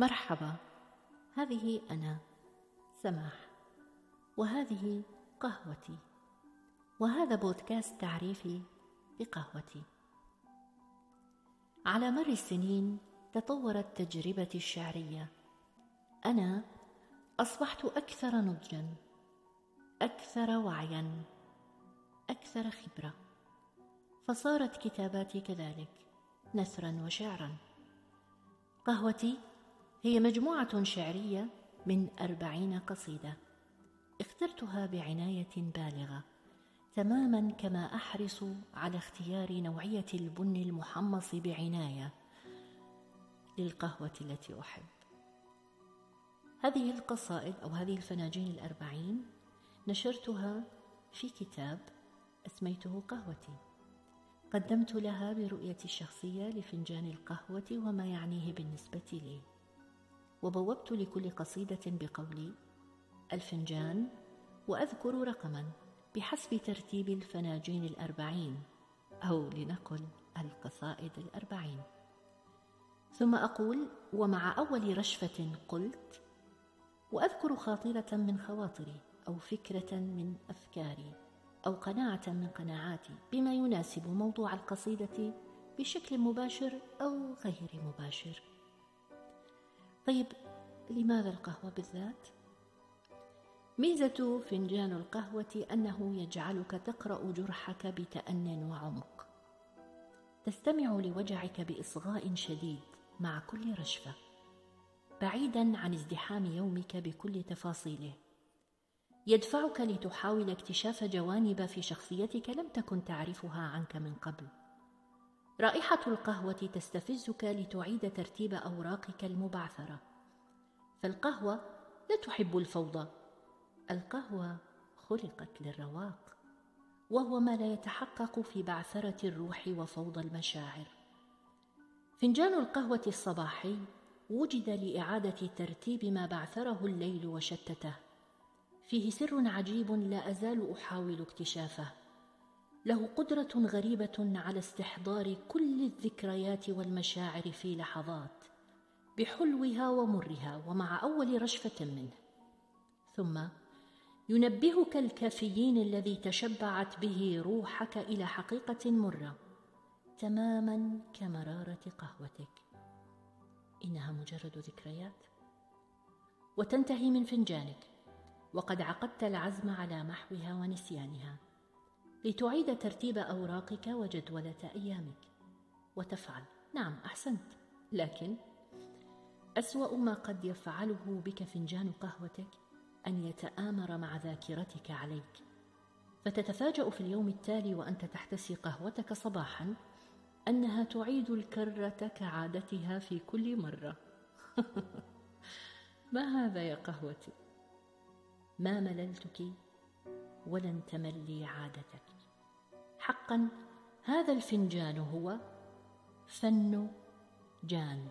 مرحبا. هذه أنا سماح. وهذه قهوتي. وهذا بودكاست تعريفي بقهوتي. على مر السنين تطورت تجربتي الشعرية. أنا أصبحت أكثر نضجا أكثر وعيا أكثر خبرة. فصارت كتاباتي كذلك نثرا وشعرا. قهوتي هي مجموعة شعرية من أربعين قصيدة اخترتها بعناية بالغة تماما كما أحرص على اختيار نوعية البن المحمص بعناية للقهوة التي أحب. هذه القصائد أو هذه الفناجين الأربعين نشرتها في كتاب اسميته قهوتي. قدمت لها برؤيتي الشخصيه لفنجان القهوة وما يعنيه بالنسبة لي. وبوبت لكل قصيدة بقولي الفنجان وأذكر رقما بحسب ترتيب الفناجين الأربعين أو لنقل القصائد الأربعين. ثم أقول ومع أول رشفة قلت وأذكر خاطره من خواطري أو فكرة من أفكاري أو قناعة من قناعاتي بما يناسب موضوع القصيدة بشكل مباشر أو غير مباشر. طيب لماذا القهوة بالذات؟ ميزة فنجان القهوة أنه يجعلك تقرأ جرحك بتان وعمق. تستمع لوجعك بإصغاء شديد مع كل رشفة بعيدا عن ازدحام يومك بكل تفاصيله. يدفعك لتحاول اكتشاف جوانب في شخصيتك لم تكن تعرفها عنك من قبل. رائحة القهوة تستفزك لتعيد ترتيب أوراقك المبعثرة. فالقهوة لا تحب الفوضى. القهوة خلقت للرواق وهو ما لا يتحقق في بعثرة الروح وفوضى المشاعر. فنجان القهوة الصباحي وجد لإعادة ترتيب ما بعثره الليل وشتته. فيه سر عجيب لا أزال أحاول اكتشافه. له قدرة غريبة على استحضار كل الذكريات والمشاعر في لحظات بحلوها ومرها ومع أول رشفة منه. ثم ينبهك الكافيين الذي تشبعت به روحك إلى حقيقة مرة تماما كمرارة قهوتك. إنها مجرد ذكريات. وتنتهي من فنجانك وقد عقدت العزم على محوها ونسيانها. لتعيد ترتيب أوراقك وجدوله ايامك وتفعل. نعم أحسنت. لكن أسوأ ما قد يفعله بك فنجان قهوتك أن يتآمر مع ذاكرتك عليك. فتتفاجأ في اليوم التالي وأنت تحتسي قهوتك صباحا أنها تعيد الكرة كعادتها في كل مرة. ما هذا يا قهوتي؟ ما مللتك؟ ولن تملي عادتك. حقا هذا الفنجان هو فن جان.